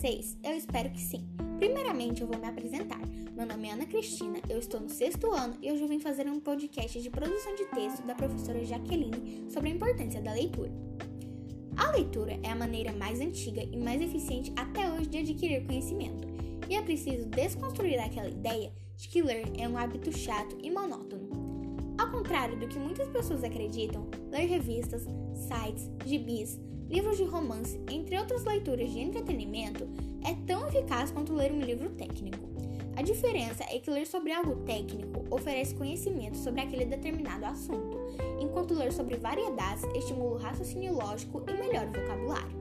vocês? Eu espero que sim. Primeiramente, eu vou me apresentar. Meu nome é Ana Cristina, eu estou no sexto ano e hoje eu vim fazer um podcast de produção de texto da professora Jaqueline sobre a importância da leitura. A leitura é a maneira mais antiga e mais eficiente até hoje de adquirir conhecimento, e é preciso desconstruir aquela ideia de que ler é um hábito chato e monótono. Ao contrário do que muitas pessoas acreditam, ler revistas, sites, gibis, livros de romance, entre outras leituras de entretenimento, é tão eficaz quanto ler um livro técnico. A diferença é que ler sobre algo técnico oferece conhecimento sobre aquele determinado assunto, enquanto ler sobre variedades estimula o raciocínio lógico e melhora o vocabulário.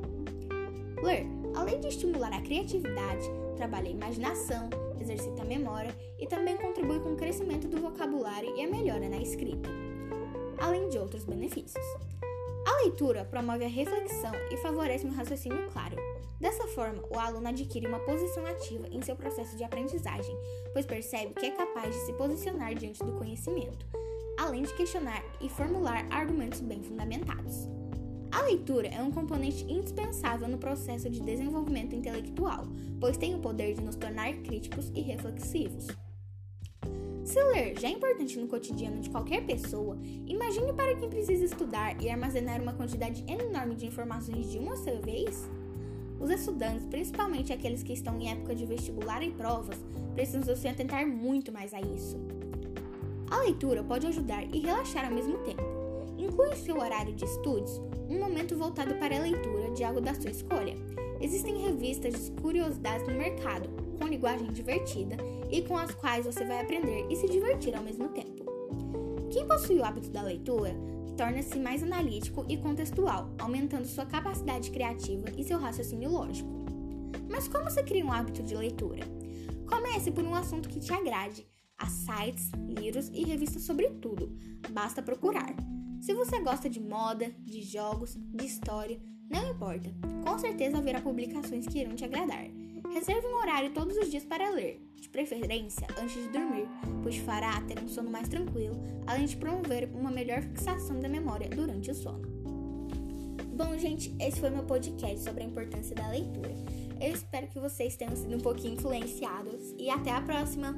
Ler, além de estimular a criatividade, trabalha a imaginação, exercita a memória e também contribui com o crescimento do vocabulário e a melhora na escrita, além de outros benefícios. A leitura promove a reflexão e favorece um raciocínio claro. Dessa forma, o aluno adquire uma posição ativa em seu processo de aprendizagem, pois percebe que é capaz de se posicionar diante do conhecimento, além de questionar e formular argumentos bem fundamentados. A leitura é um componente indispensável no processo de desenvolvimento intelectual, pois tem o poder de nos tornar críticos e reflexivos. Se ler já é importante no cotidiano de qualquer pessoa, imagine para quem precisa estudar e armazenar uma quantidade enorme de informações de uma só vez. Os estudantes, principalmente aqueles que estão em época de vestibular e provas, precisam se atentar muito mais a isso. A leitura pode ajudar e relaxar ao mesmo tempo. Inclui em seu horário de estudos um momento voltado para a leitura de algo da sua escolha. Existem revistas de curiosidades no mercado, com linguagem divertida e com as quais você vai aprender e se divertir ao mesmo tempo. Quem possui o hábito da leitura torna-se mais analítico e contextual, aumentando sua capacidade criativa e seu raciocínio lógico. Mas como se cria um hábito de leitura? Comece por um assunto que te agrade. Há sites, livros e revistas sobre tudo. Basta procurar. Se você gosta de moda, de jogos, de história, não importa. Com certeza haverá publicações que irão te agradar. Reserve um horário todos os dias para ler, de preferência antes de dormir, pois fará ter um sono mais tranquilo, além de promover uma melhor fixação da memória durante o sono. Bom, gente, esse foi meu podcast sobre a importância da leitura. Eu espero que vocês tenham sido um pouquinho influenciados e até a próxima!